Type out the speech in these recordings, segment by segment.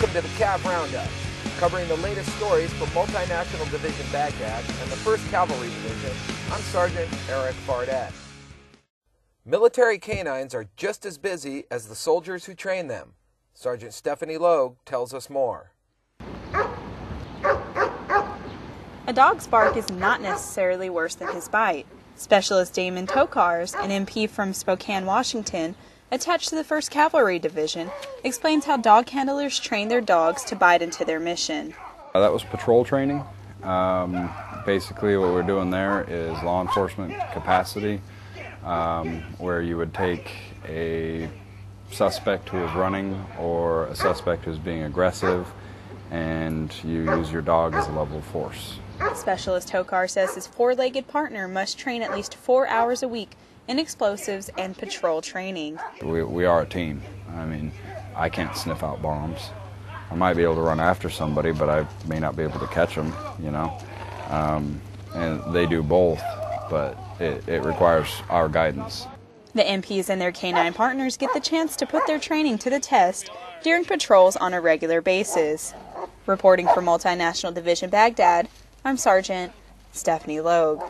Welcome to the Cav Roundup, covering the latest stories from Multinational Division Baghdad and the 1st Cavalry Division. I'm Sergeant Erik Fardette. Military canines are just as busy as the soldiers who train them. Sergeant Stephanie Logue tells us more. A dog's bark is not necessarily worse than his bite. Specialist Damon Tokars, an MP from Spokane, Washington, attached to the 1st Cavalry Division, explains how dog handlers train their dogs to bite into their mission. Uh, that was patrol training. Um, basically, what we're doing there is law enforcement capacity, um, where you would take a suspect who is running or a suspect who's being aggressive, and you use your dog as a level of force. Specialist Tokar says his four legged partner must train at least four hours a week in explosives and patrol training. We, we are a team. I mean, I can't sniff out bombs. I might be able to run after somebody, but I may not be able to catch them, you know. Um, and they do both, but it, it requires our guidance. The MPs and their canine partners get the chance to put their training to the test during patrols on a regular basis. Reporting for Multinational Division Baghdad, I'm Sergeant Stephanie Logue.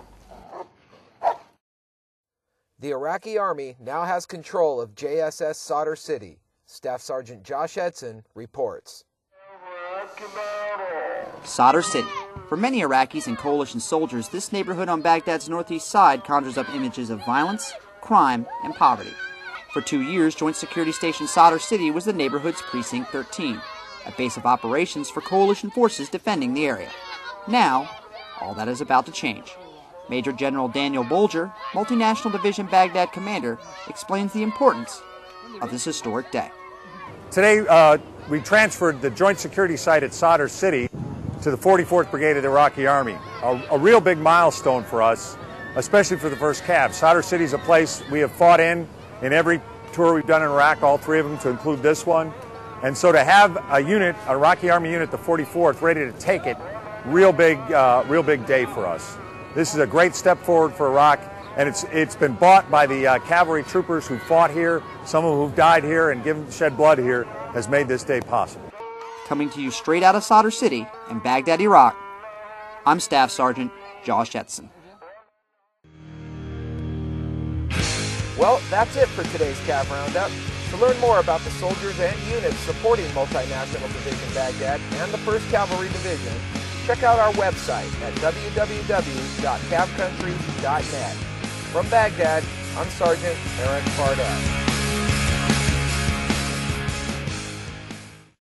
The Iraqi Army now has control of JSS Sadr City. Staff Sergeant Josh Edson reports. Sadr City. For many Iraqis and coalition soldiers, this neighborhood on Baghdad's northeast side conjures up images of violence, crime, and poverty. For two years, Joint Security Station Sadr City was the neighborhood's Precinct 13, a base of operations for coalition forces defending the area. Now, all that is about to change. Major General Daniel Bolger, Multinational Division Baghdad commander, explains the importance of this historic day. Today, uh, we transferred the Joint Security Site at Sadr City to the 44th Brigade of the Iraqi Army. A, a real big milestone for us, especially for the 1st Cav. Sadr City is a place we have fought in in every tour we've done in Iraq, all three of them to include this one. And so to have a unit, an Iraqi Army unit, the 44th, ready to take it, real big, uh, real big day for us. This is a great step forward for Iraq, and it's it's been bought by the uh, cavalry troopers who fought here, some of who've died here and given shed blood here, has made this day possible. Coming to you straight out of Sadr City in Baghdad, Iraq, I'm Staff Sergeant Josh Edson. Well, that's it for today's Cav Roundup. To learn more about the soldiers and units supporting Multinational Division Baghdad and the 1st Cavalry Division, check out our website at www.cavcountry.net. From Baghdad, I'm Sergeant Erik Fardette.